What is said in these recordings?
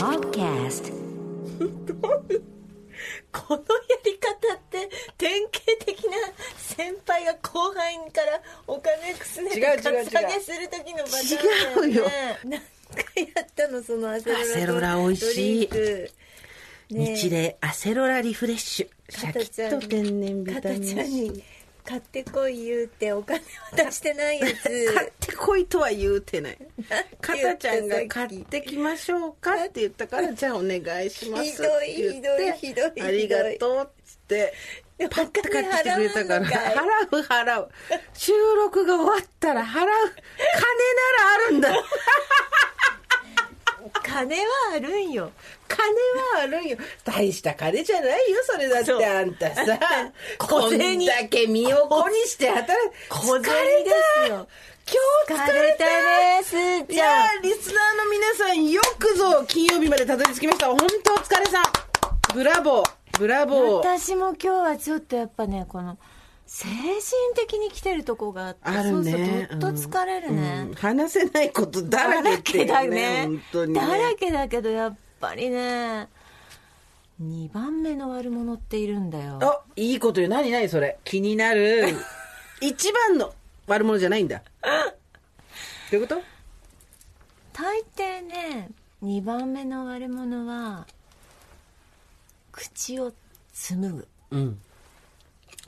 Podcast. このやり方って典型的な先輩が後輩からお金くすねてカツアゲする時のパターンだよね。違うよ。何回やったのそのアセロラアセロラ美味しい。ドリンク。ねえ。日例アセロラリフレッシュ。シャキッと天然ビタミンちゃんに C 買ってこい言うてお金渡してないやつ。買ってこいとは言うてない。かた？たちゃんが買ってきましょうかって言ったからじゃあお願いしますってひどいひどいひどいありがとうっつってパッて買ってきてくれたから払う払う。収録が終わったら払う。金ならあるんだ金はあるんよ。金はあるんよ。大した金じゃないよそれだってあんたさ。こんだけ身を粉にして働い小銭疲れです。よ今日疲れたね。すーいやちゃんーリスナーの皆さんよくぞ金曜日までたどり着きました。本当お疲れさん。ブラボー。ブラボー。私も今日はちょっとやっぱねこの精神的に来てるとこがあってあるね。そうそうどっと疲れるね、うん。話せないことだらけっていうだらけだね。本当にね。だらけだけどやっぱりね2番目の悪者っているんだよ。あいいこと言う。何何それ。気になる。一番の悪者じゃないんだ。どういうこと？大抵ね2番目の悪者は口を紡ぐ。うん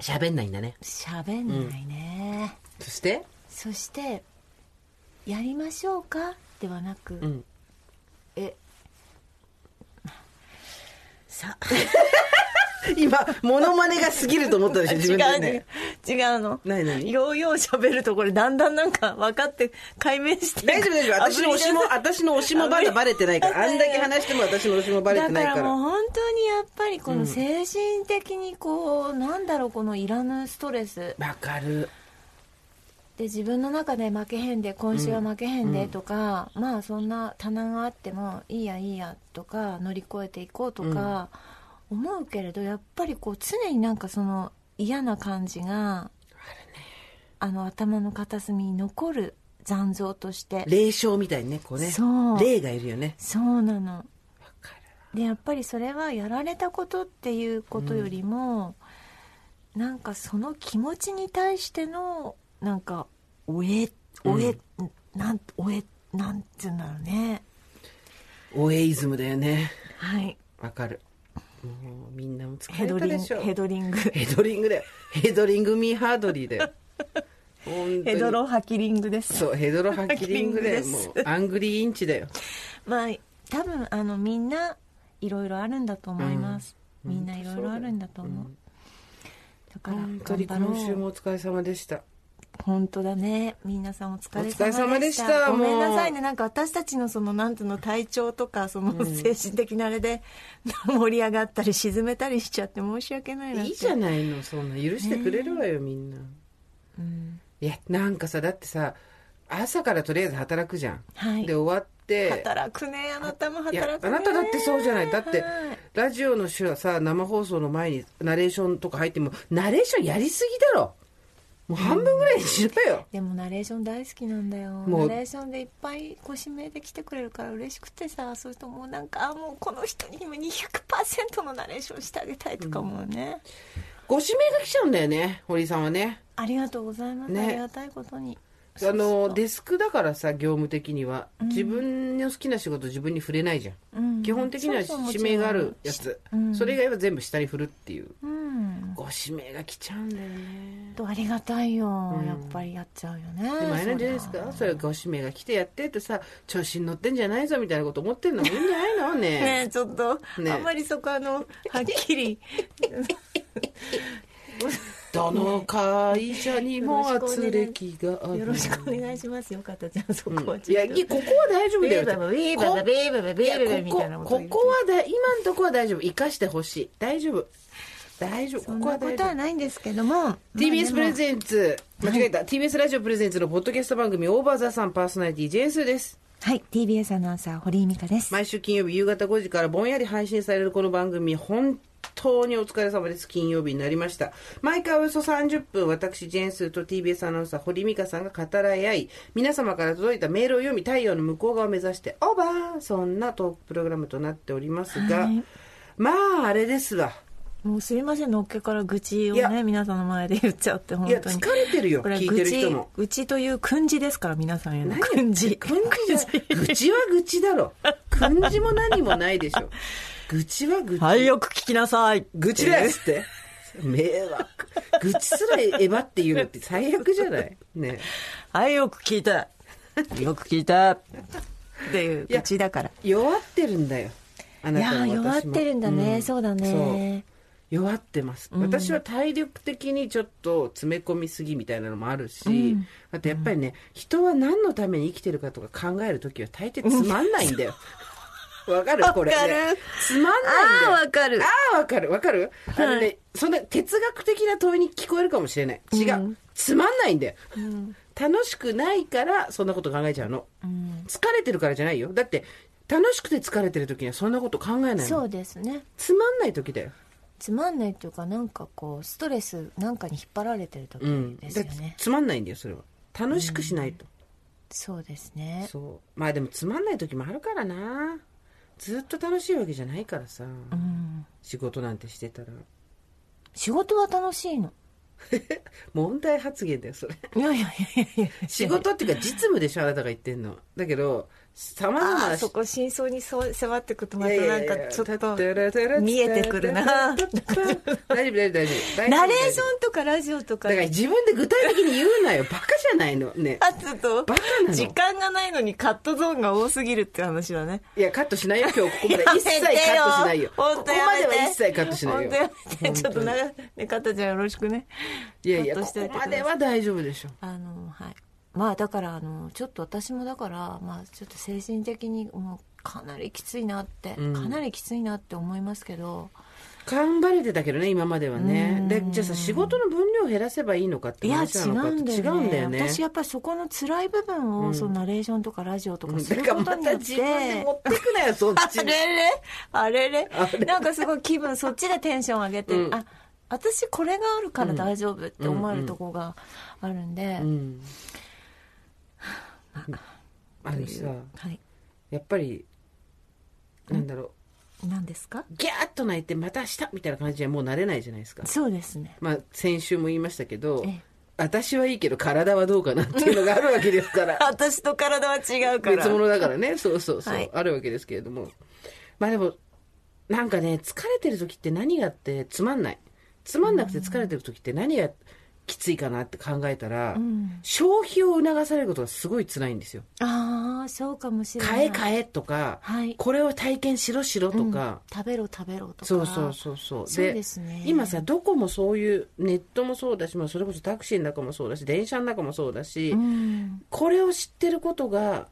喋んないんだね。喋んないね、そして？そして「やりましょうか?」ではなく「ん。え。さ 今モノマネが過ぎると思ったでしょ 自分でね。違う違うの何何ようよう喋るとこれだんだんなんか分かって解明して大丈夫大丈夫。私の推しも私の推しもまだバレてないから。あんだけ話しても私の推しもバレてないかだからもうら本当にやっぱりこの精神的にこう、なんだろうこのいらぬストレス。わかる。で自分の中で負けへんで今週は負けへんでとか、まあそんな棚があってもいいやいいやとか乗り越えていこうとか思うけれどやっぱりこう常になんかその嫌な感じがあの頭の片隅に残る残像として。霊障みたいにねこうね。そう。霊がいるよね。そうなの。でやっぱりそれはやられたことっていうことよりも、なんかその気持ちに対してのなんかおえおえ、なんおえなんていうんだろうね。オエイズムだよね。はい。わかるもうみんなも疲ヘドリングれたでしょヘドリング。ヘドリングだよ。ヘドリングミーハードリーだよ。ヘドロハキリングです。そうヘドロハッキリングだよもうアングリーインチだよ。まあ多分あのみんないろいろあるんだと思います、みんないろいろあるんだと思う、だから今週もお疲れ様でした本当だね。皆さんお疲れ様でした。お疲れ様でした。ごめんなさいもねなんか私たちのそのなんていうの体調とかその精神的なあれで 盛り上がったり沈めたりしちゃって申し訳ないないいじゃないのそんな許してくれるわよみんな、いやなんかさだってさ朝からとりあえず働くじゃん、はい。で終わって。働くねあなたも働くね。あなただってそうじゃない。だってはいラジオの週はさ生放送の前にナレーションとか入ってもナレーションやりすぎだろもう半分ぐらいにしろよ、でもナレーション大好きなんだよ。ナレーションでいっぱいご指名で来てくれるから嬉しくてさそうするともうなんかあもうこの人に今200%のナレーションしてあげたいとか思うね、ご指名が来ちゃうんだよね堀井さんはね。ありがとうございます、ね。ありがたいことにあのデスクだからさ業務的には、自分の好きな仕事自分に触れないじゃん、うん。基本的には指名があるやつ、うん。それ以外は全部下に振るっていう。うん。ご指名が来ちゃうんだよね。とありがたいよ、やっぱりやっちゃうよね。でもあれなんじゃないですか？それご指名が来てやってってさ調子に乗ってんじゃないぞみたいなこと思ってんのもいいんじゃないの？ね ねえちょっと、ねあんまりそこあのはっきり どの会社にも圧力がある。よろしくお願いします。よかった。じゃんそこはいやいやここは大丈夫だよ。ビーバーバーバーバーバーバーバーみたいなこことこここはだ今んとこは大丈夫生かしてほしい大丈夫大丈夫ここはなことはないんですけども TBS プレンゼンツ間違えた、TBS ラジオプレゼンツのポッドキャスト番組オーバーザさんパーソナリティジェーンスーですはい TBS アナウンサー堀井美香です毎週金曜日夕方5時からぼんやり配信されるこの番組本当にお疲れ様です。金曜日になりました。毎回およそ30分私ジェーンスーと TBS アナウンサー堀井美香さんが語らい合い皆様から届いたメールを読み太陽の向こう側を目指してオーバーそんなトークプログラムとなっておりますが、はい。まああれですわ。もうすいませんのっけから愚痴をいや。ね皆さんの前で言っちゃって本いや当に疲れてるよこれは聞いてる人も。愚痴という訓示ですから皆さんへの。何訓示。訓示？愚痴は愚痴だろ。訓示も何もないでしょ愚痴は愚痴。はいよく聞きなさい。愚痴ですって。迷惑。愚痴すらエヴァっていうのって最悪じゃない？ねはいよく聞いて。よく聞いて。っていう愚痴だから。弱ってるんだよ。あいなたもやー弱ってるんだね、ん。そうだね。弱ってます、私は体力的にちょっと詰め込みすぎみたいなのもあるし、あとやっぱりね、人は何のために生きてるかとか考える時は大抵つまんないんだよ わかる？これ、わかる。ね、つまんないんだよ。あーわかる。ああわかる。わかる？あのね、そんな哲学的な問いに聞こえるかもしれない。違う、つまんないんだよ、楽しくないからそんなこと考えちゃうの、疲れてるからじゃないよ。だって楽しくて疲れてる時にはそんなこと考えないの。そうですね。つまんない時だよ。つまんないっていうかなんかこうストレスなんかに引っ張られてる時うん、ですよね、つまんないんだよそれは。楽しくしないと、そうですね。そう。まあでもつまんない時もあるからなずっと楽しいわけじゃないからさ、うん。仕事なんてしてたら。仕事は楽しいの。問題発言だよそれ。いやいやいやいや仕事っていうか実務でしょあなたが言ってんの。だけどさまざまなそこ真相にそう迫ってくとまたなんかちょっと見見えてくるな。大丈夫大丈夫大丈夫。ナレーションとかラジオとか。だから自分で具体的に言うなよ。バカじゃないの。ね。あちょっとバカなの。時間がないのにカットゾーンが多すぎるって話だね。いやカットしないよ今日。ここまで。一切カットしないよ。こ本こま当やめて。では一切カットしないよ。本当やめて。ちょっと長ねかったちゃんよろしくね。いやいやここまでは大丈夫でしょあのはいまあだからあのちょっと私もだからまあちょっと精神的にもうかなりきついなって、うん。かなりきついなって思いますけど。頑張れてたけどね今まではね。でじゃあさ仕事の分量を減らせばいいのかっていや違話なのかうんだよね。違うんだよね。私やっぱりそこの辛い部分を、そのナレーションとかラジオとかするだからまことによっ自分で持ってくなよ そっちに。あれれ？あれれ？あれ。なんかすごい気分そっちでテンション上げて、うん。あ私これがあるから大丈夫って思えるとこがあるんで、うんあのさはい。やっぱりなんだろ何ですか？うギャーッと泣いてまた明日みたいな感じにはもうなれないじゃないですか。そうですね。まあ先週も言いましたけどええ。私はいいけど体はどうかなっていうのがあるわけですから。私と体は違うから。別物だからね。そうそうそう、はい。あるわけですけれども。まあでもなんかね疲れてる時って何があってつまんない。つまんなくて疲れてる時って何がきついかなって考えたら、ん。消費を促されることがすごい辛いんですよ。ああそうかもしれない。買え買えとか、はい。これを体験しろしろとか、食べろ食べろとか。そうそうそうそう。そうですね。今さどこもそういうネットもそうだし、まあ、それこそタクシーの中もそうだし電車の中もそうだし、うん。これを知ってることが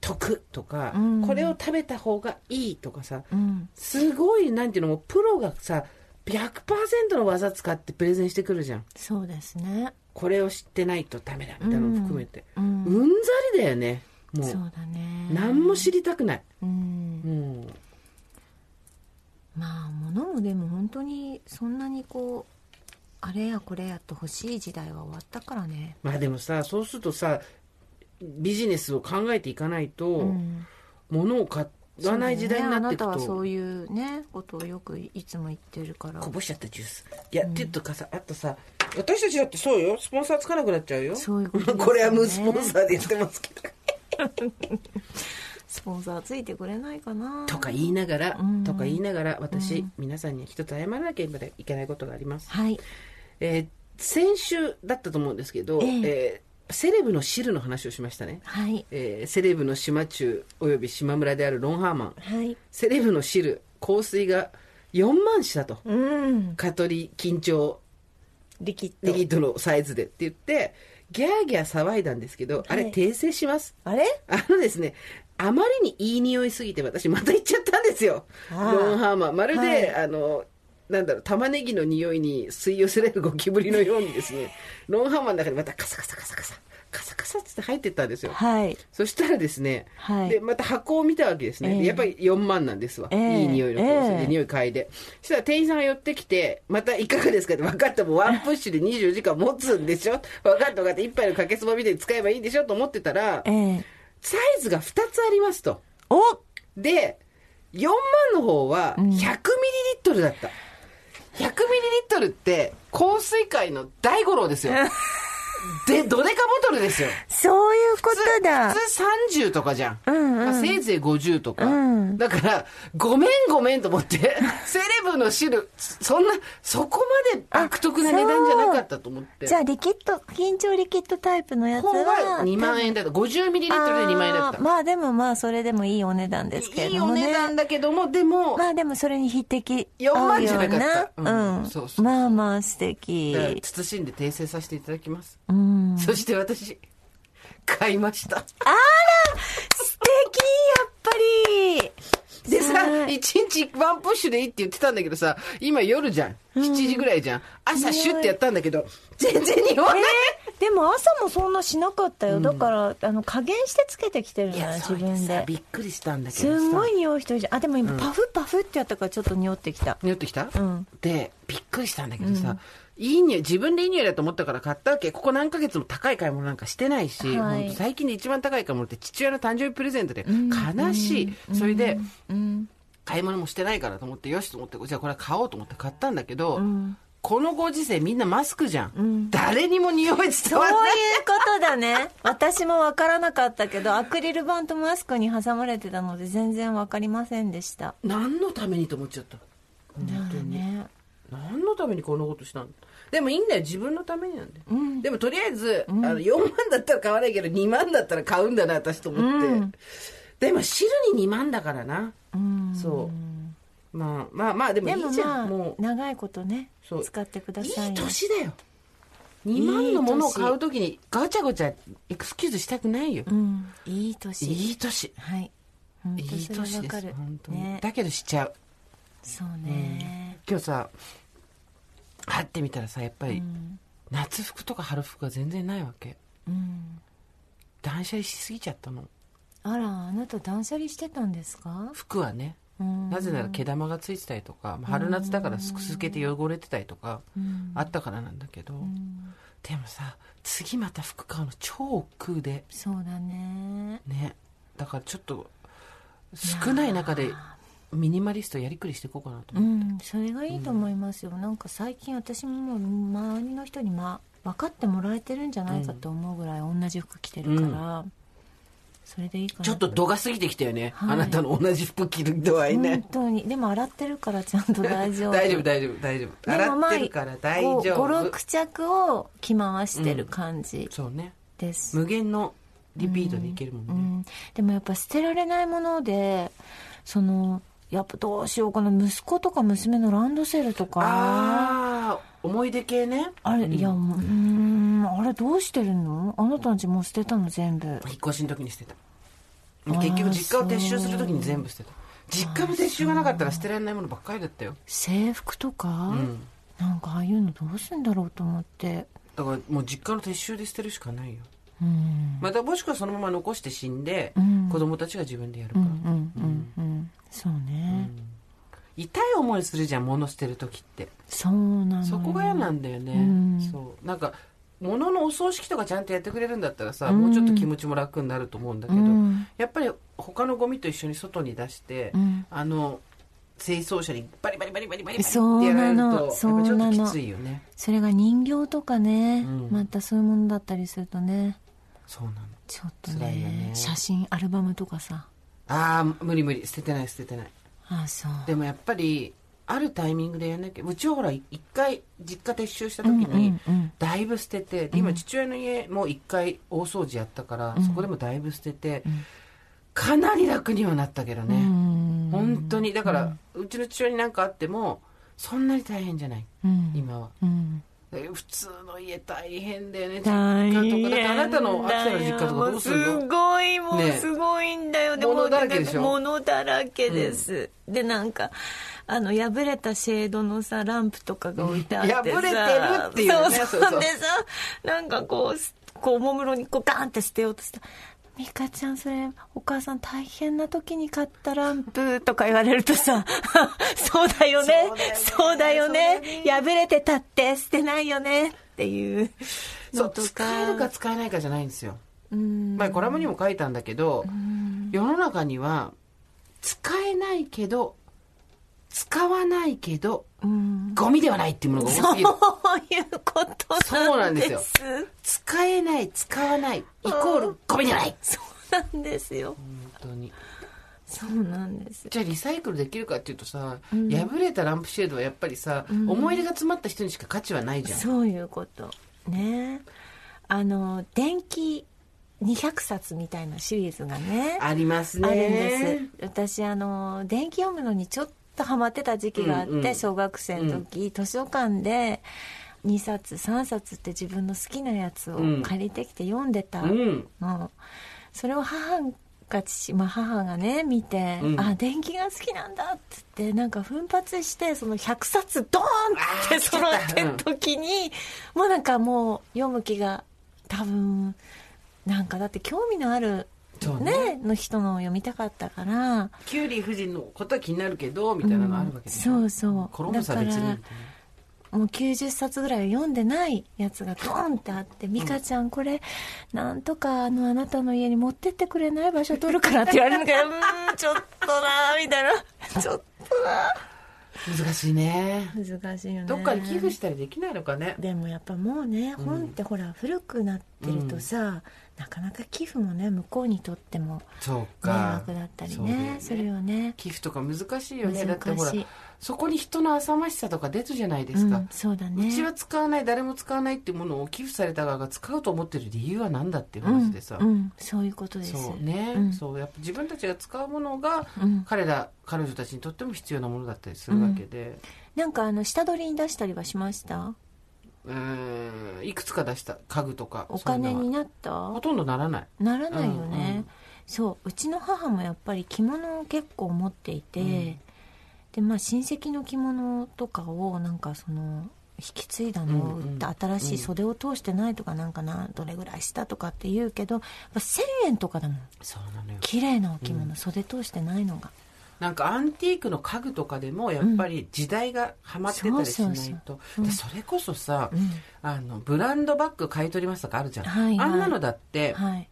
得とか、うん。これを食べた方がいいとかさうん。すごいなんていうのもうプロがさ100%の技使ってプレゼンしてくるじゃん。そうですね。これを知ってないとダメだみたいなのも含めて、ううんん、ざりだよねもう。そうだね。何も知りたくない、うん。うん、まあ物もでも本当にそんなにこうあれやこれやと欲しい時代は終わったからね。まあでもさそうするとさビジネスを考えていかないと、うん。物を買わない時代になっていくそうだよねあなたはそと、ういうねことをよくいつも言ってるから。こぼしちゃったジュース。いや、っていうとかさあとさ私たちだってそうよ。スポンサーつかなくなっちゃうよ。そういうことね。これは無スポンサーでやってますけど。スポンサーついてくれないかな。とか言いながら、うん。とか言いながら私、皆さんに一つ謝らなければいけないことがあります、はい。えー先週だったと思うんですけど、ええ。えーセレブの汁の話をしましたね、はい。えーセレブの島中および島村であるロンハーマン。はい。セレブの汁香水が4万したと。うん。蚊取り緊張リキッド。リキッドのサイズでって言って、ギャーギャー騒いだんですけど、あれはい訂正します。あれ？あのですね、あまりにいい匂いすぎて私また行っちゃったんですよ。ああロンハーマー。まるで、はい。あの、なんだろう、玉ねぎの匂いに吸い寄せられるゴキブリのようにですね、ロンハーマーの中にまたカサカサカサカサ、カサカサって入ってったんですよ。はいそしたらですね、はいで、また箱を見たわけですね。ええでやっぱり4万なんですわ。ええいい匂いの香水で、ええ匂い嗅いで。そしたら店員さんが寄ってきて、またいかがですかって分かったもうワンプッシュで24時間持つんでしょ？分かった分かった。一杯のかけそばみたいに使えばいいんでしょ？と思ってたら、ええサイズが2つありますと。おで、4万の方は100ミリリットルだった。100ミリリットルって香水界の大五郎ですよ。で、ドデカボトルですよ。そういうことだ普通30とかじゃん。うんうんまあ、せいぜい50とか。うんだから、ごめんごめんと思って、セレブの汁、そんな、そこまで悪徳な値段じゃなかったと思って。じゃあリキッド緊張リキッドタイプのやつ本はは2万円だった。50ミリリットルで2万円だった。まあでもまあそれでもいいお値段ですけれいいお値段だけども、でも、まあでもそれに匹敵4万じゃなかった合うんうんそうそうまあまあ素敵だから慎んで訂正させていただきます。うんそして私、買いました。素敵やっぱり。でさ、はい。一日ワンプッシュでいいって言ってたんだけどさ、今夜じゃん。7時ぐらいじゃん。朝シュッてやったんだけど、全然匂わない。えでも朝もそんなしなかったよ、だからあの加減してつけてきてるいや、じゃない自分でびっくりしたんだけすどさ。んごい匂い人いるじゃん。あでも今パフパフってやったからちょっと匂ってきた。匂ってきた、ん。で、びっくりしたんだけどさ、いい匂い、自分でいい匂いだと思ったから買ったわけ。ここ何ヶ月も高い買い物なんかしてないし、はい最近で一番高い買い物って父親の誕生日プレゼントで悲しい。それで、うん買い物もしてないからと思って、よしと思って、じゃあこれ買おうと思って買ったんだけど、んこのご時世みんなマスクじゃん。誰にも匂い伝そういうわらない。ことだね私も分からなかったけどアクリル板とマスクに挟まれてたので全然分かりませんでした何のためにと思っちゃった？だね何のためにこんなことしたの？でもいいんだよ。自分のためになんだよ、でもとりあえず、あの4万だったら買わないけど2万だったら買うんだな私と思って、うん。でも汁に2万だからな、うん。そう。まあまあまあでもいいじゃん、まあもう。長いことねそう。使ってくだいさいい年だよ。2万のものを買うときにガチャガチャエクスキューズしたくないよ、うん。いい年。いい年。はい。本いい年です。本当に、ねだけどしちゃうそうね。今日さ貼ってみたらさやっぱり、うん。夏服とか春服が全然ないわけ。うん。断捨離しすぎちゃったの。あらあなた断捨離してたんですか？服はね。うん。なぜなら毛玉がついてたりとか、まあ春夏だからすくすけて汚れてたりとかうん。あったからなんだけど、うん。でもさ次また服買うの超億劫で。そうだね。ね。だからちょっと少ない中でミニマリストやりくりしていこうかなとう思って、んそれがいいと思いますよ、なんか最近私も周りの人に、ま、分かってもらえてるんじゃないかと思うぐらい同じ服着てるから、それでいいかなちょっと度が過ぎてきたよね、はい。あなたの同じ服着る度合い本ね、当に。でも洗ってるからちゃんと大丈夫。大丈夫大丈夫大丈夫。洗ってるから大丈夫、56着を着回してる感じそうね。です、無限のリピートでいけるもんね、うん、でもやっぱ捨てられないものでそのやっぱどうしようかな息子とか娘のランドセルとか。ああ思い出系ね。あれ、いやもうんあれどうしてるの？あなたんちもう捨てたの全部。引っ越しの時に捨てた。ー結局実家を撤収する時に全部捨てた。実家の撤収がなかったら捨てられないものばっかりだったよ。制服とか、うん。なんかああいうのどうすんだろうと思って。だからもう実家の撤収で捨てるしかないよ。うん。またもしくはそのまま残して死んで、うん。子供たちが自分でやるから、うんうんうん。うんそうね、痛い思いするじゃん物捨てる時って。そうなのよ。そこが嫌なんだよね、うん。そう。なんか物のお葬式とかちゃんとやってくれるんだったらさ、うん。もうちょっと気持ちも楽になると思うんだけど、うん。やっぱり他のゴミと一緒に外に出して、うん。あの清掃車にバリバリバリバリバリバリってそうやられるとやっぱちょっときついよね。それが人形とかね、うん。またそういうものだったりするとね。そうなの。ちょっとねね。写真アルバムとかさああ無理無理。捨ててない捨ててない。ああそう。でもやっぱりあるタイミングでやんなきゃうちはほら一回実家撤収した時に、だいぶ捨ててで今父親の家も一回大掃除やったから、そこでもだいぶ捨てて、かなり楽にはなったけどね、うん。本当に。だから、うちの父親に何かあってもそんなに大変じゃない。うん。今は。普通の家大変だよね。実家とか。だってあなたの秋田の実家とかどうするすのごいもうね。す物だらけでしょ？物だらけです、でなんかあの破れたシェードのさランプとかが置いてあってさ。破れてるっていうね。そうそう。でさなんかこうすこうおもむろにこうガンって捨てようとした美香ちゃんそれお母さん大変な時に買ったランプとか言われるとさ そうだよね。そうだよね。破れてたって捨てないよね。っていうそうのとか。使えるか使えないかじゃないんですよ。うん前コラムにも書いたんだけど世の中には使えないけど使わないけどうん。ゴミではないっていうものが多すぎるそういうことそうなんですよ。す使えない使わないイコールゴミじゃない。そうなんですよ。本当に。そうなんです。じゃあリサイクルできるかっていうとさ、破れたランプシェードはやっぱりさ、思い入れが詰まった人にしか価値はないじゃん。そういうこと。ね。あの電気200冊みたいなシリーズがねありますね。あるんです。私あの電気読むのにちょっとハマってた時期があって、うんうん。小学生の時、図書館で2冊3冊って自分の好きなやつをうん。借りてきて読んでたうん。の、それを母が父、まあ、母がね見て、うん。あ電気が好きなんだって言ってなんか奮発してその100冊ドーンって揃ってる時に、もうなんかもう読む気が多分なんかだって興味のあるね。ねの人のを読みたかったから。キュウリ夫人のことは気になるけどみたいなのあるわけでしょ、そうそう。コロンブスは別にみたいなもう90冊ぐらい読んでないやつがドーンってあって「美香ちゃんこれなんとかあのあなたの家に持ってってくれない場所取るから」って言われる んだけど「うーんちょっとな」みたいな。ちょっ難しいね。と難しいよね。どっかに寄付したりできないのかね。でもやっぱもうね本ってほら古くなってるとさ、なかなか寄付もね向こうにとってもそう迷か惑だったりねするよね。寄付とか難しいよね。だってほらそこに人の浅ましさとか出るじゃないですか、うん、そうだね。うちは使わない誰も使わないっていうものを寄付された側が使うと思ってる理由は何だっていう話でさ、うんうん、そういうことです。そうね、うん。そうやっぱ自分たちが使うものが、うん。彼ら彼女たちにとっても必要なものだったりするわけで。なんかあの下取りに出したりはしました？うーん。いくつか出した家具とかお金にななった？ほとんどならない。ならないよね、うんうん。そう。うちの母もやっぱり着物を結構持っていて、でまあ親戚の着物とかをなんかその引き継いだのを売ってうん。うん新しい袖を通してないとかなんかなどれぐらいしたとかって言うけどやっぱ1000円とかだもん。そうなのよ。綺麗なお着物、袖通してないのがなんかアンティークの家具とかでもやっぱり時代がはまってたりしないと、それこそさ、うん。あのブランドバッグ買い取りますとかあるじゃん、はいはい。あんなのだって、はい。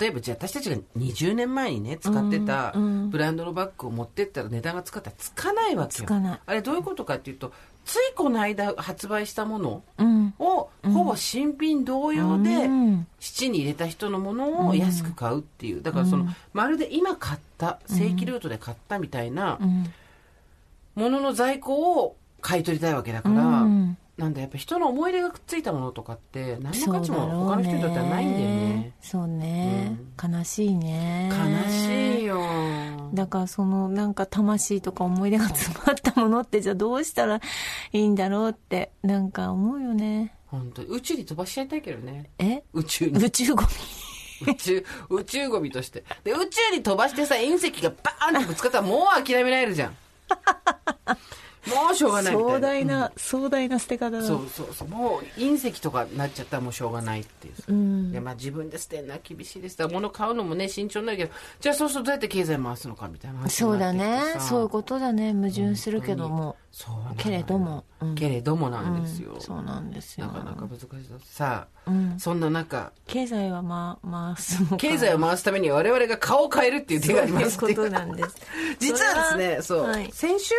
例えばじゃあ私たちが20年前にね使ってたブランドのバッグを持ってったら値段がつかったらつかないわけよ。つかない。あれどういうことかっていうとついこの間発売したものうん。をほぼ新品同様でうん。質に入れた人のものを安く買うっていう。だからそのまるで今買った正規ルートで買ったみたいなうん。ものの在庫を買い取りたいわけだから、うんなんだやっぱ人の思い入れがくっついたものとかって何の価値も他の人にとってはないんだよね。そうね、悲しいね。悲しいよ。だからそのなんか魂とか思い出が詰まったものってじゃあどうしたらいいんだろうってなんか思うよね。本当に宇宙に飛ばしちゃいたいけどね。え？宇宙に。宇宙ゴミ。宇宙宇宙ゴミとして。で宇宙に飛ばしてさ隕石がバーンってぶつかったらもう諦められるじゃんもうしょうがない壮大な、壮大な捨て方だ。そうそうそう。もう隕石とかになっちゃったらもうしょうがないっていうさ、ん。でまあ、自分で捨てるのは厳しいです。だ物買うのもね慎重になるけど。じゃあそうするとどうやって経済回すのかみたいな話そうだね。そういうことだね。矛盾するけども。そうけれども、うん。けれどもなんですよ、うん。そうなんですよ。なかなか難しいさあ、うん。そんな中。経済はま回す経済を回すためには我々が顔を変えるっていう手があります。そういうことなんです。実はですねそう、はい。先週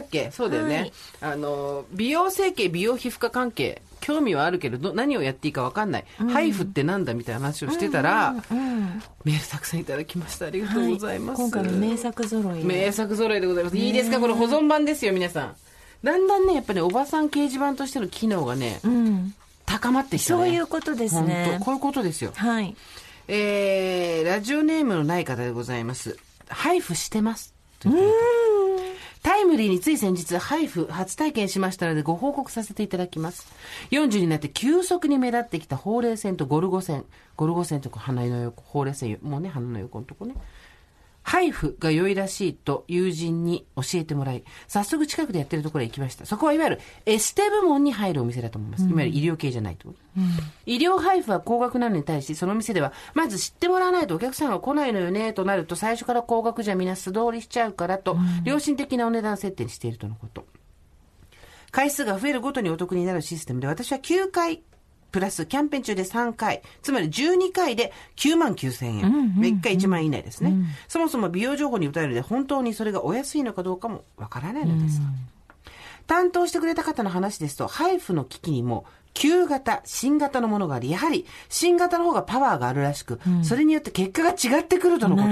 だっけ？そうだよね、はい。あの美容整形美容皮膚科関係。興味はあるけれど何をやっていいか分かんない、ハイフってなんだみたいな話をしてたら、うんメールたくさんいただきました。ありがとうございます、今回の名作揃いで。名作揃いでございます。いいですか？これ保存版ですよ皆さん。だんだんねやっぱり、ね、おばさん掲示板としての機能がねうん。高まってきたね。そういうことですね。こういうことですよ。はい。えー、ラジオネームのない方でございます。配布してます。というタイムリーについ先日、配布初体験しましたのでご報告させていただきます。40になって急速に目立ってきたほうれい線とゴルゴ線。ゴルゴ線とか鼻の横、ほうれい線、もうね、鼻の横のとこね。ハイフが良いらしいと友人に教えてもらい、早速近くでやってるところへ行きました。そこはいわゆるエステ部門に入るお店だと思います。いわゆる医療系じゃないってこと。医療配布は高額なのに対し、その店では、まず知ってもらわないとお客さんが来ないのよね、となると、最初から高額じゃみんな素通りしちゃうからと、良心的なお値段設定にしているとのこと。回数が増えるごとにお得になるシステムで、私は9回、プラスキャンペーン中で3回、つまり12回で9万9千円。1回1万円以内ですね。そもそも美容情報に歌えるので、本当にそれがお安いのかどうかもわからないのです。担当してくれた方の話ですと、ハイフの機器にも、旧型、新型のものがあり、やはり新型の方がパワーがあるらしく、それによって結果が違ってくるとのこと。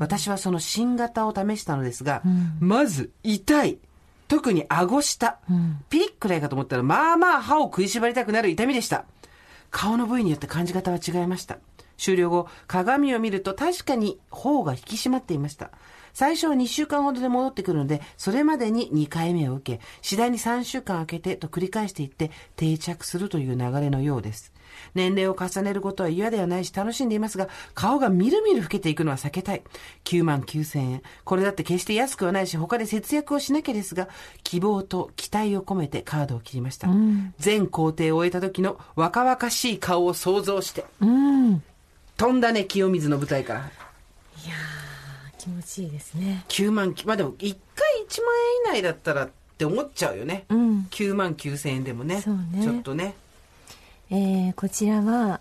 私はその新型を試したのですが、まず痛い。特に顎下。ピリッくらいかと思ったら、まあまあ歯を食いしばりたくなる痛みでした。顔の部位によって感じ方は違いました。終了後、鏡を見ると確かに頬が引き締まっていました。最初は2週間ほどで戻ってくるので、それまでに2回目を受け、次第に3週間空けてと繰り返していって定着するという流れのようです。年齢を重ねることは嫌ではないし楽しんでいますが、顔がみるみる老けていくのは避けたい。9万9千円。これだって決して安くはないし、他で節約をしなきゃですが、希望と期待を込めてカードを切りました。全工程を終えた時の若々しい顔を想像して。飛んだね、清水の舞台から。気持ちいいですね9万、まあでも1回1万円以内だったらって思っちゃうよね。うん9万9千円でもね。ねちょっとね。えーこちらは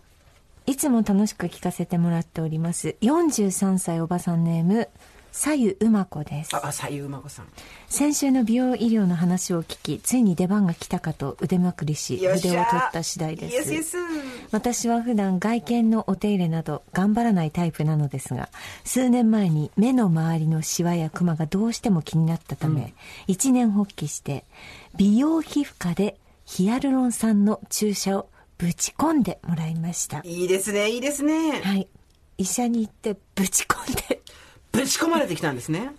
いつも楽しく聞かせてもらっております。43歳おばさんネーム左右馬子です。あ、あ左右馬子さん。先週の美容医療の話を聞きついに出番が来たかと腕まくりしよっしゃ筆を取った次第です。私は普段外見のお手入れなど頑張らないタイプなのですが数年前に目の周りのシワやクマがどうしても気になったため、一年発起して美容皮膚科でヒアルロン酸の注射をぶち込んでもらいました。いいですね、いいですね。はい。医者に行ってぶち込んで。ぶち込まれてきたんですね。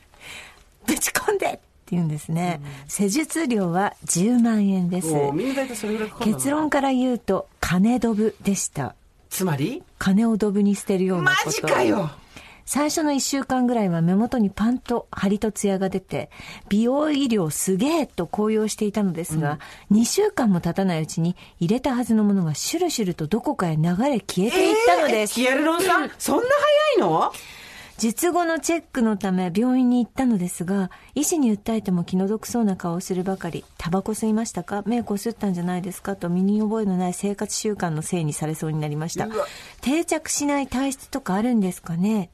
ぶち込んでって言うんですね、施術料は10万円です。結論から言うと金ドブでした。つまり？金をドブに捨てるようなマこと。ジかよ最初の1週間ぐらいは目元にパンと張りとツヤが出て美容医療すげえと高揚していたのですが、2週間も経たないうちに入れたはずのものがシュルシュルとどこかへ流れ消えていったのです、ヒアルロン酸、そんな早いの？術後のチェックのため病院に行ったのですが医師に訴えても気の毒そうな顔をするばかり。タバコ吸いましたか？目こすったんじゃないですか？と身に覚えのない生活習慣のせいにされそうになりました。定着しない体質とかあるんですかね？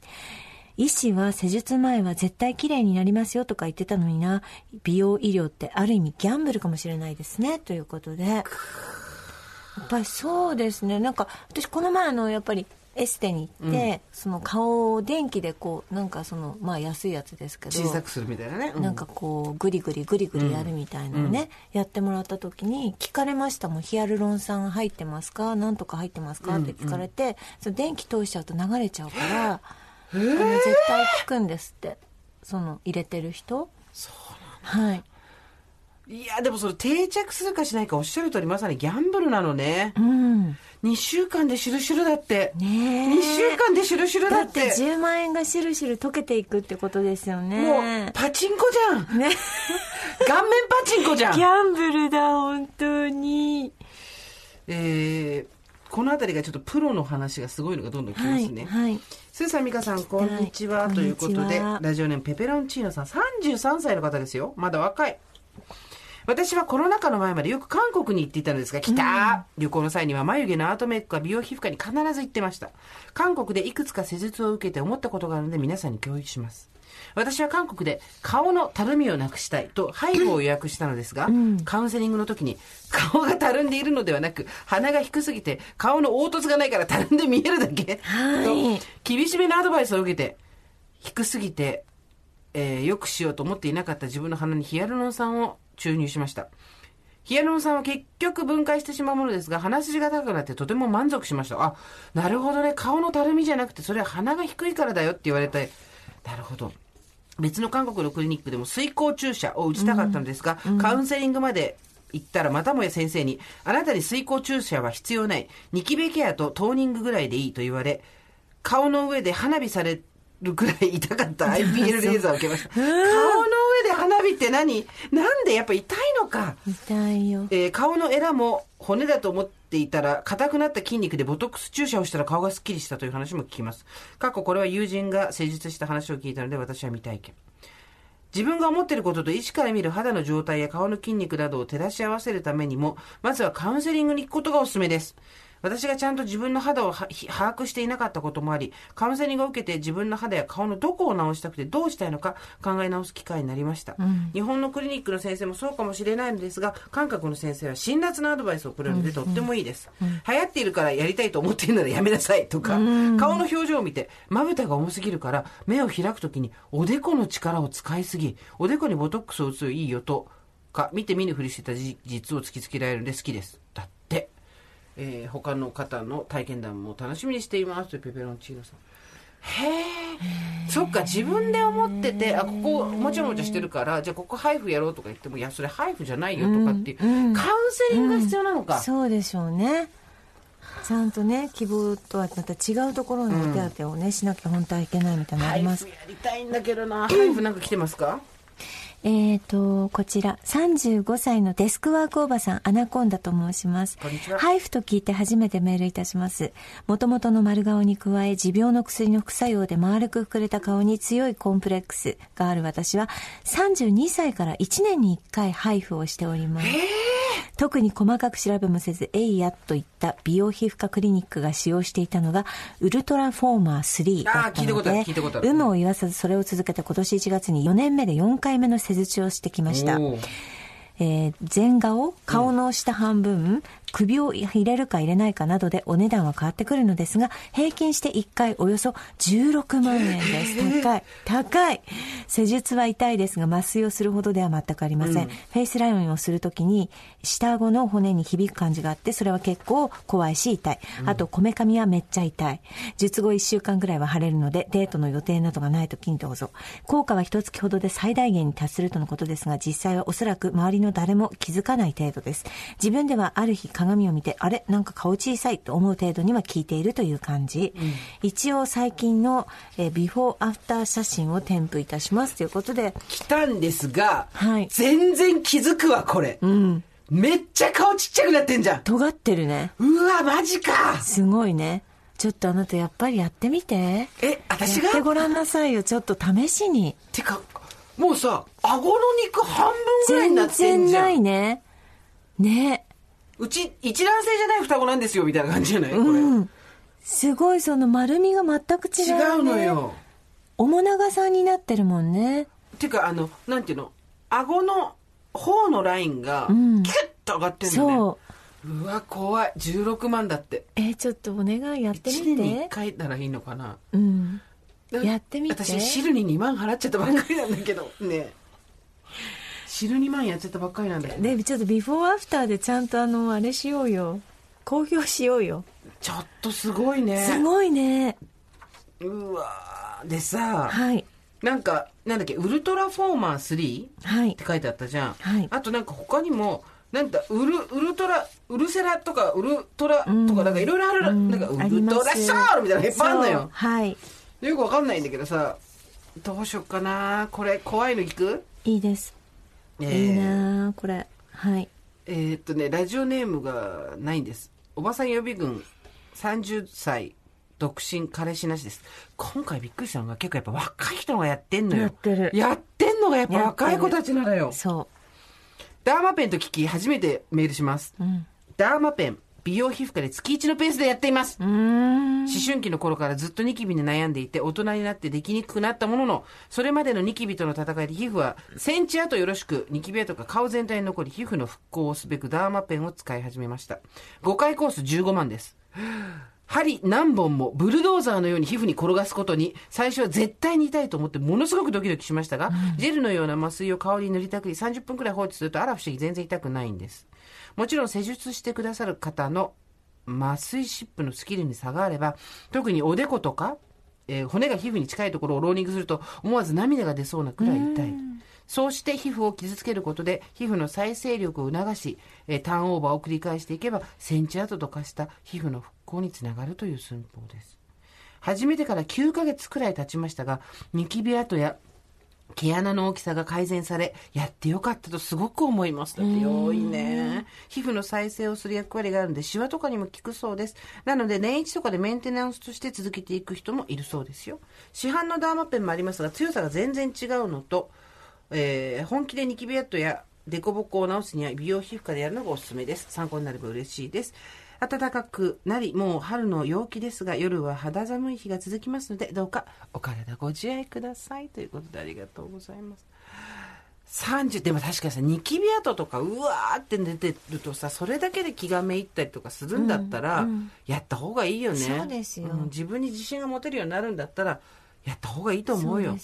医師は施術前は絶対綺麗になりますよとか言ってたのにな。美容医療ってある意味ギャンブルかもしれないですね。ということで。やっぱりそうですね。なんか私この前あのやっぱりエステに行って、その顔を電気でこうなんかそのまあ安いやつですけど小さくするみたいなね。うなんかこうグリグリグリグリやるみたいなのね、やってもらった時に聞かれましたもんヒアルロン酸入ってますか？なんとか入ってますか？って聞かれて、その電気通しちゃうと流れちゃうから、あの絶対効くんですってその入れてる人。そうなんはい。いや、でもそれ定着するかしないかおっしゃる通りまさにギャンブルなのね。うん2週間でシュルシュルだって。ねえ2週間でシュルシュルだっ。だってて10万円がしるしる溶けていくってことですよもねう、パチンコじゃん。ね 顔面パチンコじゃんギ。ャンブルだ本当にえー、この辺りがちょっとプロの話がすごいのがどんどん来まはいすね。はいスーさん、ミカさん、こんにちは。はいということでラジオネームペペロンチーノさん、33歳の方ですよ。まだ若い。私はコロナ禍の前までよく韓国に行っていたのですが、来た、旅行の際には眉毛のアートメイクか美容皮膚科に必ず行ってました。韓国でいくつか施術を受けて思ったことがあるので皆さんに共有します。私は韓国で顔のたるみをなくしたいと背後を予約したのですが、カウンセリングの時に顔がたるんでいるのではなく、鼻が低すぎて顔の凹凸がないからたるんで見えるだけ、はいと厳しめのアドバイスを受けて、低すぎて、えー、よくしようと思っていなかった自分の鼻にヒアルロン酸を注入しました。ヒアルロン酸は結局分解してしまうものですが、鼻筋が高くなってとても満足しました。あ、なるほどね。顔のたるみじゃなくて、それは鼻が低いからだよって言われて、なるほど。別の韓国のクリニックでも水耕注射を打ちたかったのですが、カウンセリングまで行ったらまたもや先生に、あなたに水耕注射は必要ない。ニキビケアとトーニングぐらいでいいと言われ、顔の上で花火されるくらい痛かった IPL レーザーを受けました。顔のって何？なんでやっぱ痛いのか？痛いよ。えー顔のエラも骨だと思っていたら硬くなった筋肉でボトックス注射をしたら顔がスッキリしたという話も聞きます。過去これは友人が施術した話を聞いたので私は未体験自分が思っていることと医師から見る肌の状態や顔の筋肉などを照らし合わせるためにもまずはカウンセリングに行くことがおすすめです私がちゃんと自分の肌を把握していなかったこともあり、カウンセリングを受けて自分の肌や顔のどこを直したくてどうしたいのか考え直す機会になりました。日本のクリニックの先生もそうかもしれないのですが、韓国の先生は辛辣なアドバイスをくれるのでとってもいいです。流行っているからやりたいと思っているならやめなさいとか、顔の表情を見て、まぶたが重すぎるから目を開くときにおでこの力を使いすぎ、おでこにボトックスを打つといいよとか、見て見ぬふりしてた事実を突きつけられるので好きです。だって。えー他の方の体験談も楽しみにしていますというペペロンチーノさん。へえ。そっか、自分で思ってて、あ、ここもちゃもちゃしてるから、じゃあここハイフやろうとか言っても、いや、それハイフじゃないよとかっていう、カウンセリングが必要なのか。そうでしょうねちゃんとね希望とはまた違うところのお手当てをね、しなきゃ本当はいけないみたいなのありますフやりたいんだけどな。ハイフなんか来てますか？えーと、こちら、35歳のデスクワークおばさん、アナコンダと申します。こんにちはハイフと聞いて初めてメールいたします。元々の丸顔に加え、持病の薬の副作用で丸く膨れた顔に強いコンプレックスがある私は、32歳から1年に1回ハイフをしております。特に細かく調べもせず、エイヤと行った美容皮膚科クリニックが使用していたのが、ウルトラフォーマー3だったので聞いたことあ、る有無を言わさずそれを続けて今年1月に4年目で4回目の施術をしてきました。おーえー全顔、顔の下半分、首を入れるか入れないかなどでお値段は変わってくるのですが、平均して1回およそ16万円です。高い。高い。施術は痛いですが、麻酔をするほどでは全くありません。フェイスラインをするときに、下顎の骨に響く感じがあって、それは結構怖いし痛い。あと、こめかみはめっちゃ痛い。術後1週間ぐらいは腫れるので、デートの予定などがないときにどうぞ。効果は一月ほどで最大限に達するとのことですが、実際はおそらく周りの誰も気づかない程度です。自分ではある日鏡を見て、あれなんか顔小さいと思う程度には効いているという感じ。一応最近の、えービフォーアフター写真を添付いたしますということで、来たんですが、はい全然気づくわ、これ。めっちゃ顔ちっちゃくなってんじゃん。尖ってるね。うわ、マジか。すごいね。ちょっとあなたやっぱりやってみて。え、私が？やってごらんなさいよ。ちょっと試しに。てか、もうさ、顎の肉半分ぐらいにな全ってんじゃん。然ないね。ね。うち、一卵性じゃない双子なんですよ、みたいな感じじゃない？これ。うん。すごいその丸みが全く違う、ね。違うの。よ。面長さんになってるもんね。てか、あの、なんていうの、顎の方のラインが、んキュッと上がってんのね。そう。うわ、怖い。16万だって。えーちょっとお願いやって1み年に1て。回ならいいのかな。うん。やってみて私、汁に2万払っちゃったばっかりなんだけど、ね。汁2万やっちゃったばっかりなんだけど。で、ちょっとビフォーアフターでちゃんとあの、あれしようよ。公表しようよ。ちょっとすごいね。すごいね。うわーでさ、はい。なんか、なんだっけ、ウルトラフォーマー 3? はいって。書いてあったじゃん。はいあとなんか他にも、なんだ、ウル、ウルトラ、ウルセラとか、ウルトラとか、なんかいろいろある、うんなんかウルトラショールみたいなのいっぱいあるのよ。はい。よくわかんないんだけどさ、どうしよっかなこれ、怖いのいく？いいです。えーいいなあこれ。はい。えーっとね、ラジオネームがないんです。おばさん予備軍、30歳、独身、彼氏なしです。今回びっくりしたのが結構やっぱ若い人がやってんのよ。やってるやってんのがやっぱ若い子たちなのよ。そダーマペンと聞き、初めてメールします。う。うん。ダーマペン、美容皮膚科で月1のペースでやっています。思春期の頃からずっとニキビに悩んでいて、大人になってできにくくなったものの、それまでのニキビとの戦いで皮膚は、センチ跡よろしく、ニキビ跡が顔全体に残り、皮膚の復興をすべくダーマペンを使い始めました。5回コース15万です。針何本もブルドーザーのように皮膚に転がすことに、最初は絶対に痛いと思ってものすごくドキドキしましたが、ジェルのような麻酔を顔に塗りたくり30分くらい放置すると、あら不思議全然痛くないんです。もちろん施術してくださる方の麻酔湿布のスキルに差があれば、特におでことか、えー骨が皮膚に近いところをローニングすると思わず涙が出そうなくらい痛い。そうして皮膚を傷つけることで皮膚の再生力を促し、えーターンオーバーを繰り返していけばセンチ跡と化した皮膚の復興につながるという寸法です。始めてから9ヶ月くらい経ちましたが、ニキビ跡や毛穴の大きさが改善され、やってよかったとすごく思います。だって良いね。皮膚の再生をする役割があるので、シワとかにも効くそうです。なので、年一とかでメンテナンスとして続けていく人もいるそうですよ。市販のダーマペンもありますが、強さが全然違うのと、えー本気でニキビ跡やデコボコを直すには美容皮膚科でやるのがおすすめです。参考になれば嬉しいです。暖かくなり、もう春の陽気ですが、夜は肌寒い日が続きますので、どうかお体ご自愛ください。ということでありがとうございます。30でも確かにさニキビ跡とかうわーって出てるとさそれだけで気がめいったりとかするんだったら、やった方がいいよね。そうですよ。ん自分に自信が持てるようになるんだったらやった方がいいと思うよ。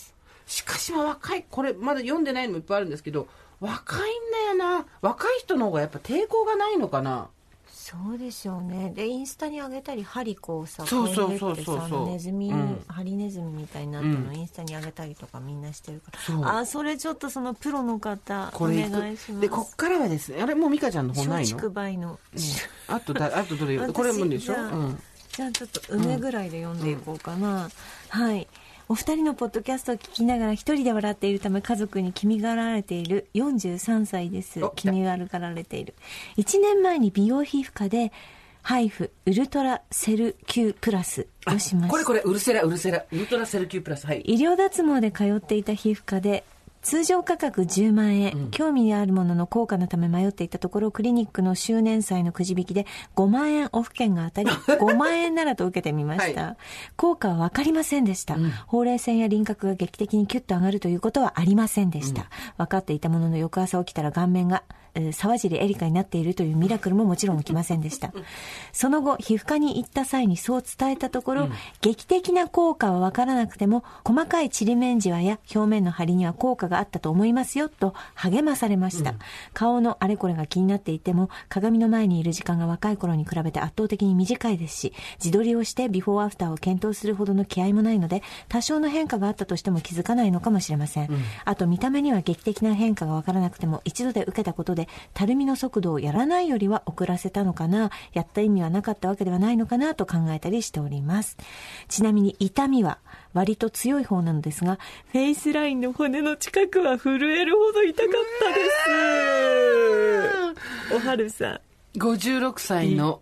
しかしまあ若いこれまだ読んでないのもいっぱいあるんですけど若いんだよな。若い人の方がやっぱ抵抗がないのかなそうでしょうね。でインスタに上げたり針こうさそうそうそうそうさあのネズミ、うんハリネズミみたいになったの、うん。インスタに上げたりとかみんなしてるから。そう。あそれちょっとそのプロの方お願いします。でこっからはですねあれもう美香ちゃんの方ない松の、竹梅の、あとだ あとどれ私これもでしょ、じゃあうん、じゃあちょっと梅ぐらいで読んでいこうかな、はいお二人のポッドキャストを聞きながら一人で笑っているため家族に気味がられている43歳です。気味がられている。1年前に美容皮膚科でハイフウルトラセル Q プラスをしましたこれこれウルセラウルセラウルトラセル Q プラスはい。医療脱毛で通っていた皮膚科で通常価格10万円、興味あるものの効果のため迷っていたところクリニックの周年祭のくじ引きで5万円オフ券が当たり 5万円ならと受けてみました、は効果は分かりませんでした、ほうれい線や輪郭が劇的にキュッと上がるということはありませんでした、分かっていたものの翌朝起きたら顔面がえー沢尻エリカになっているというミラクルももちろん起きませんでした。その後、皮膚科に行った際にそう伝えたところ、劇的な効果はわからなくても、細かいちりめんじわや表面の張りには効果があったと思いますよ、と励まされました。顔のあれこれが気になっていても、鏡の前にいる時間が若い頃に比べて圧倒的に短いですし、自撮りをしてビフォーアフターを検討するほどの気合もないので、多少の変化があったとしても気づかないのかもしれません。あと見た目には劇的な変化がわからなくても、一度で受けたことで、たるみの速度をやらないよりは遅らせたのかな、やった意味はなかったわけではないのかなと考えたりしております。ちなみに痛みは割と強い方なのですが、フェイスラインの骨の近くは震えるほど痛かったです。おはるさ56歳の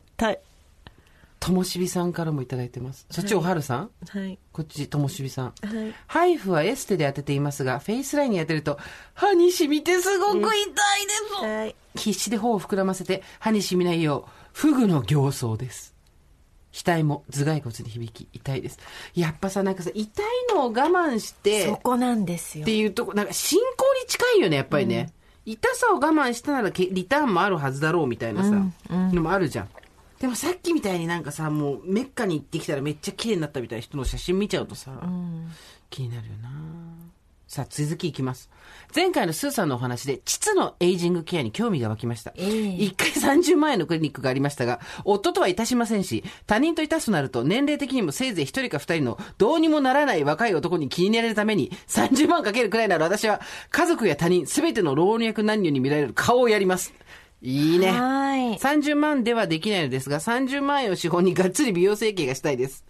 ともしびさんからもいただいてますそっちおはるさん、はい。こっちともしびさんはい。ハイフはエステで当てていますが、フェイスラインに当てると、歯に染みてすごく痛いです。はい。必死で頬を膨らませて、歯に染みないよう、フグの形相です。額も頭蓋骨に響き、痛いです。やっぱさ、なんかさ、痛いのを我慢して、そこなんですよって。いうとこ、なんか信仰に近いよね、やっぱりね。痛さを我慢したならけリターンもあるはずだろうみたいなさ、のもあるじゃん。でもさっきみたいになんかさ、もうメッカに行ってきたらめっちゃ綺麗になったみたいな人の写真見ちゃうとさ、気になるよなさあ、続きいきます。前回のスーさんのお話で、膣のエイジングケアに興味が湧きました。ええ一回30万円のクリニックがありましたが、夫とはいたしませんし、他人といたすとなると、年齢的にもせいぜい一人か二人のどうにもならない若い男に気に入られるために、30万かけるくらいなら私は、家族や他人、すべての老若男女に見られる顔をやります。いいね。はい30万ではできないのですが、30万円を資本にがっつり美容整形がしたいです。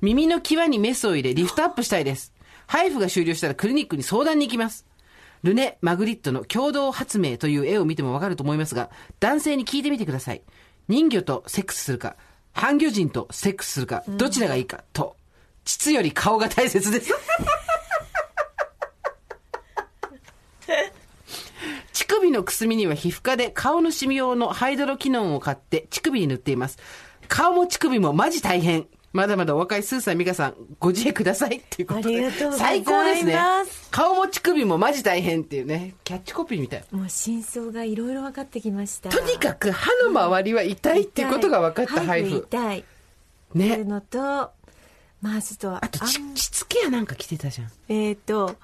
耳の際にメスを入れ、リフトアップしたいです。ハイフが終了したらクリニックに相談に行きます。ルネ・マグリットの共同発明という絵を見てもわかると思いますが、男性に聞いてみてください。人魚とセックスするか、半魚人とセックスするか、どちらがいいか、と。膣より顔が大切です。乳首のくすみには皮膚科で顔のシミ用のハイドロキノンを買って乳首に塗っています。顔も乳首もマジ大変。まだまだお若いスーさん、ミカさん、ご自愛くださいっていうことで。ありがとうございます最高ですね。顔も乳首もマジ大変っていうね、キャッチコピーみたい。もう真相がいろいろ分かってきました。とにかく歯の周りは痛いっていうことが分かったハイフ。痛い。ね。のと、まあちょっとあと、ちんしつけやなんか着てたじゃん。えっ、と、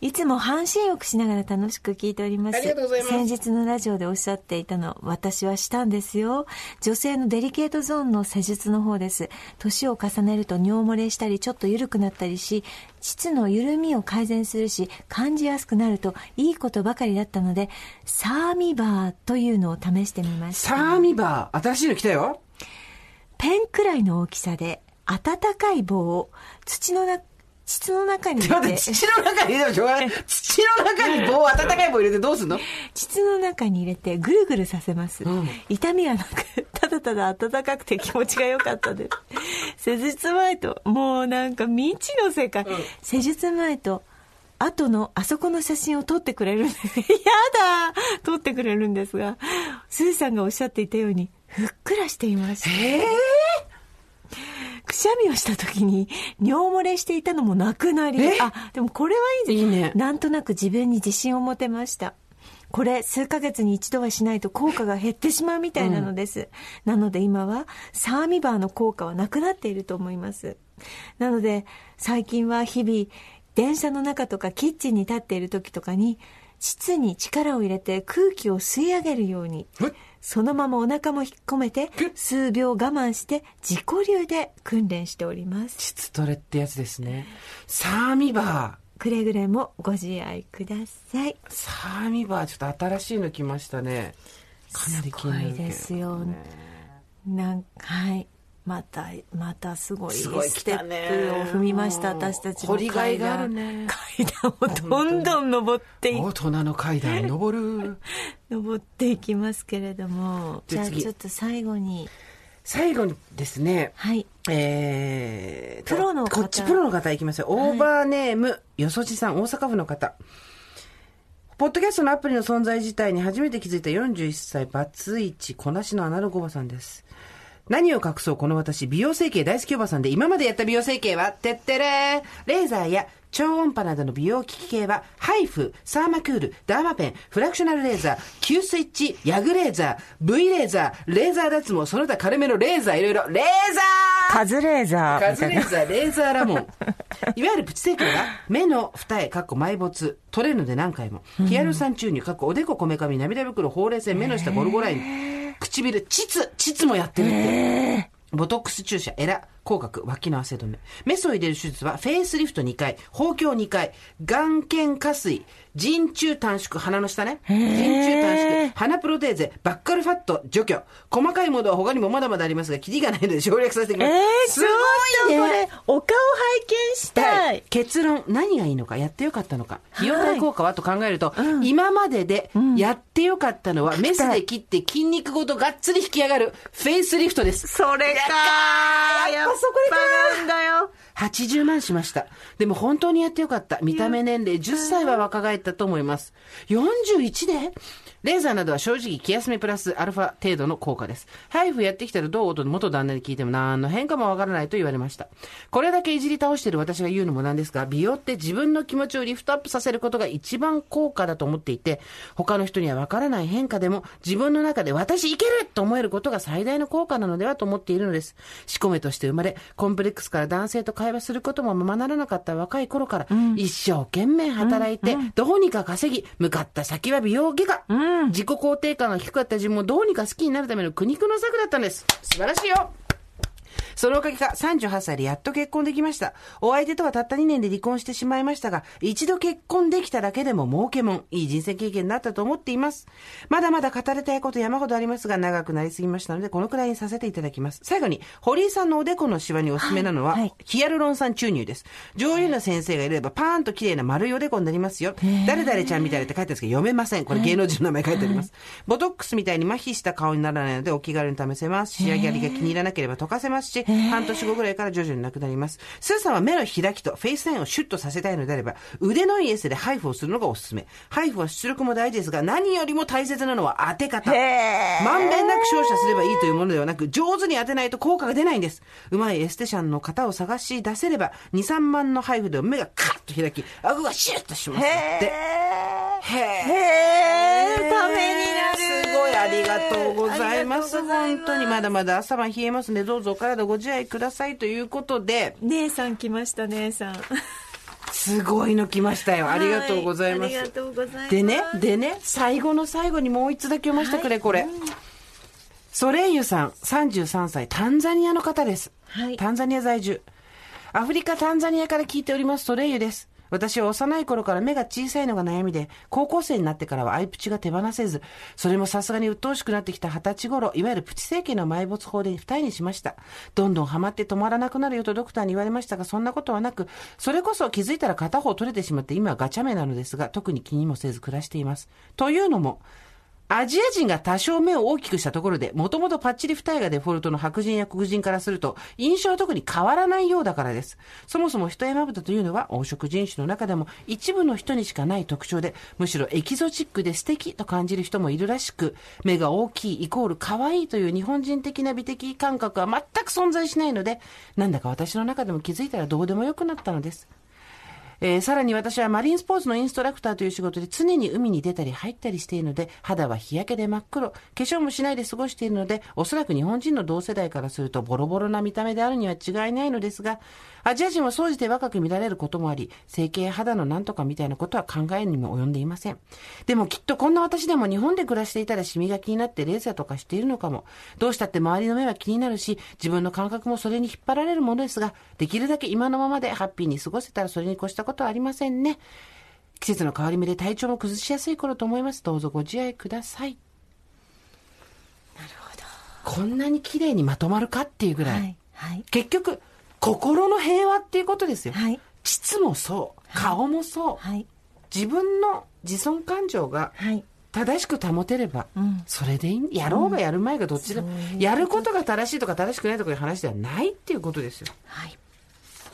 いつも半身浴しながら楽しく聞いております。ありがとうございます先日のラジオでおっしゃっていたの、私はしたんですよ。女性のデリケートゾーンの施術の方です。年を重ねると尿漏れしたり、ちょっと緩くなったりし、膣の緩みを改善するし、感じやすくなるといいことばかりだったので、サーミバーというのを試してみました。サーミバー、新しいの来たよ。ペンくらいの大きさで、暖かい棒を土のな、膣の中に入れて、土の中に入れてもしょうがない。土の中に棒、温かい棒入れてどうすんの？膣の中に入れてぐるぐるさせます、うん。痛みはなくただただ暖かくて気持ちが良かったです。施術前ともうなんか未知の世界、施術前と後のあそこの写真を撮ってくれるんで。すやだ撮ってくれるんですが。スーさんがおっしゃっていたようにふっくらしていましたえくしゃみをした時に尿漏れしていたのもなくなりえ？あでもこれはいいです。いいね。なんとなく自分に自信を持てました。これ数ヶ月に一度はしないと効果が減ってしまうみたいなのです、なので今はサーミバーの効果はなくなっていると思います。なので最近は日々電車の中とかキッチンに立っている時とかに膣に力を入れて空気を吸い上げるようにはいそのままお腹も引っ込めて数秒我慢して自己流で訓練しております膣トレってやつですね。サーミバー。くれぐれもご自愛くださいサーミバー、ちょっと新しいの来ましたね。かなり気になるけどすごいですよなんはいまたまたすごいステップを踏みました私たちの階段。があるね。階段をどんどん登ってい大人の階段登る。登っていきますけれども。じゃあちょっと最後に。最後にですね、はい。えーとプロの方。こっちプロの方いきますよ。オーバーネーム、よそじさん、大阪府の方。ポッドキャストのアプリの存在自体に初めて気づいた41歳、バツイチ、こなしのアナログおばさんです。何を隠そうこの私、美容整形大好きおばさんで、今までやった美容整形は、てってれー。レーザーや超音波などの美容機器系は、ハイフ、サーマクール、ダーマペン、フラクショナルレーザー、Q スイッチ、ヤグレーザー、V レーザー、レーザー脱毛、その他軽めのレーザー、いろいろ、レーザー！カズレーザカズレーザー、レーザーラモン。いわゆるプチ整形は、目の二重、かっこ埋没、取れるので何回も。ヒアル酸注入、かっこおでこ、こめかみ、涙袋、ほうれい線、目の下、ゴルゴライン、唇、膣、膣もやってるって。ボトックス注射、エラ、口角、脇の汗止め。メスを入れる手術は、フェイスリフト2回、豊胸2回、眼瞼下垂、人中短縮、鼻の下ね。人中短縮、鼻プロテーゼ、バッカルファット、除去。細かいものは他にもまだまだありますが、キリがないので省略させてください。えー、すごいね。これお顔拝見したい。結論何がいいのかやってよかったのか。費用対効果はと考えると、今まででやってよかったのは、メスで切って筋肉ごとがっつり引き上がるフェイスリフトです。それかやっぱそこれかなんだよ80万しました。でも本当にやってよかった。見た目年齢10歳は若返ったと思います。41で？レーザーなどは正直気休めプラスアルファ程度の効果です。ハイフやってきたらどうと元旦那に聞いても何の変化もわからないと言われました。これだけいじり倒してる私が言うのもなんですが、美容って自分の気持ちをリフトアップさせることが一番効果だと思っていて、他の人にはわからない変化でも自分の中で私いけると思えることが最大の効果なのではと思っているのです。仕込めとして生まれ、コンプレックスから男性と会話することもままならなかった若い頃から、一生懸命働いて、どうにか稼ぎ、向かった先は美容外科。自己肯定感が低かった自分もどうにか好きになるための苦肉の策だったんです。素晴らしいよそのおかげか38歳でやっと結婚できました。お相手とはたった2年で離婚してしまいましたが、一度結婚できただけでも儲けもん、いい人生経験になったと思っています。まだまだ語りたいこと山ほどありますが、長くなりすぎましたので、このくらいにさせていただきます。最後に、堀井さんのおでこのシワにおすすめなのは、はいはいヒアルロン酸注入です。上手な先生がいれば、パーンと綺麗な丸いおでこになりますよ。誰々ちゃんみたいなって書いてあるんですけど、読めません。これ芸能人の名前書いてあります。ボトックスみたいに麻痺した顔にならないので、お気軽に試せます。仕上がりが気に入らなければ溶かせますし、半年後ぐらいから徐々になくなります。スーさんは目の開きとフェイスラインをシュッとさせたいのであれば、腕のいいエステでハイフをするのがおすすめ。ハイフは出力も大事ですが、何よりも大切なのは当て方。まんべんなく照射すればいいというものではなく、上手に当てないと効果が出ないんです。うまいエステシャンの方を探し出せれば、2、3万のハイフで目がカッと開き、顎がシュッとしますって。へへーためにがとうございます。ありがとうございます本当にまだまだ朝晩冷えますので、どうぞお体ご自愛くださいということで、姉さん来ました姉さん すごいの来ましたよ。ありがとうございます。はありがとうございますでね、でね、最後の最後にもう一つだけ読ませてくれ、これ。ソレイユさん、33歳、タンザニアの方です。はいタンザニア在住。アフリカ、タンザニアから聞いております、ソレイユです。私は幼い頃から目が小さいのが悩みで、高校生になってからはアイプチが手放せず、それもさすがに鬱陶しくなってきた二十歳頃、いわゆるプチ整形の埋没法で二重にしました。どんどんハマって止まらなくなるよとドクターに言われましたが、そんなことはなく、それこそ気づいたら片方取れてしまって、今はガチャ目なのですが、特に気にもせず暮らしています。というのも、アジア人が多少目を大きくしたところで、もともとパッチリ二重がデフォルトの白人や黒人からすると、印象は特に変わらないようだからです。そもそも一重まぶたというのは、黄色人種の中でも一部の人にしかない特徴で、むしろエキゾチックで素敵と感じる人もいるらしく、目が大きいイコール可愛いという日本人的な美的感覚は全く存在しないので、なんだか私の中でも気づいたらどうでもよくなったのです。えーさらに私はマリンスポーツのインストラクターという仕事で常に海に出たり入ったりしているので、肌は日焼けで真っ黒、化粧もしないで過ごしているので、おそらく日本人の同世代からするとボロボロな見た目であるには違いないのですが、アジア人は総じて若く見られることもあり、整形や肌のなんとかみたいなことは考えにも及んでいません。でもきっとこんな私でも日本で暮らしていたらシミが気になってレーザーとかしているのかも。どうしたって周りの目は気になるし、自分の感覚もそれに引っ張られるものですが、できるだけ今のままでハッピーに過ごせたらそれに越したことはありませんね。季節の変わり目で体調も崩しやすい頃と思います。どうぞご自愛ください。なるほど。こんなに綺麗にまとまるかっていうぐらい。はいはい結局、心の平和っていうことですよ。はい膣もそう、顔もそう。はい自分の自尊感情がはい正しく保てれば、んそれでいい。やろうがやる前がどっちでも、そういうことやることが正しいとか正しくないとかいう話ではないっていうことですよ。はい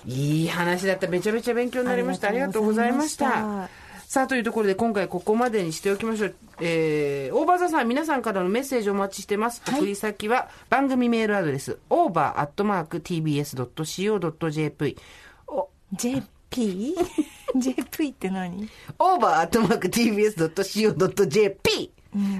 いい話だった。めちゃめちゃ勉強になりました。あありがとうございました。さあ、というところで今回ここまでにしておきましょう。えー、オーバーザさん、皆さんからのメッセージをお待ちしてます。送り先は番組メールアドレス、over.tbs.co.jp。お JP? JP って何？over.tbs.co.jp、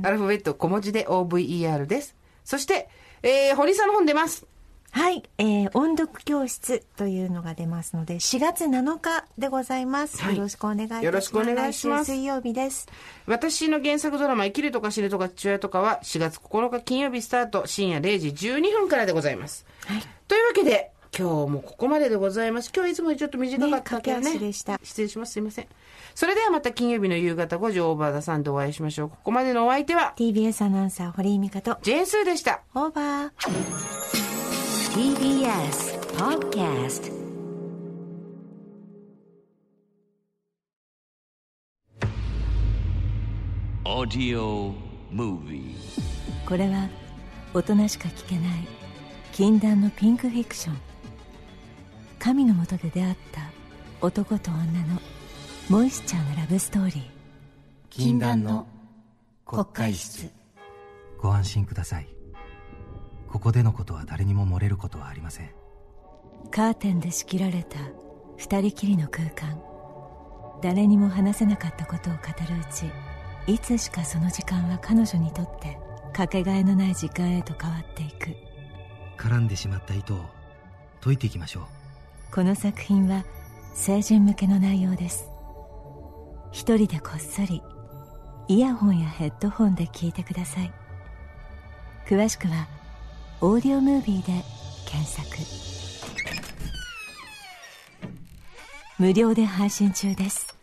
アルファベット小文字で OVER です。そして、えー、堀さんの本出ます。はい、えー、音読教室というのが出ますので、4月7日でございます。はいよろしくお願いします。よろしくお願いします水曜日です。私の原作ドラマ、生きるとか死ぬとか父親とかは4月9日金曜日スタート、深夜0時12分からでございます。はいというわけで、今日もここまででございます。今日いつもよりちょっと短かったけどね。でした失礼します。すいません。それではまた金曜日の夕方5時オーバーザさんでお会いしましょう。ここまでのお相手は、TBS アナウンサー堀井美香と、ジェーンスーでした。オーバー。TBS Podcast Audio Movie. これは大人しか聞けない禁断のピンクフィクション。神のもとで出会った男と女のモイスチャーなラブストーリー。禁断の国会室。ご安心くださいここでのことは誰にも漏れることはありません。カーテンで仕切られた二人きりの空間。誰にも話せなかったことを語るうちいつしかその時間は彼女にとってかけがえのない時間へと変わっていく。絡んでしまった糸を解いていきましょう。この作品は成人向けの内容です。一人でこっそりイヤホンやヘッドホンで聞いてください。詳しくは「オーディオムービー」で検索。無料で配信中です。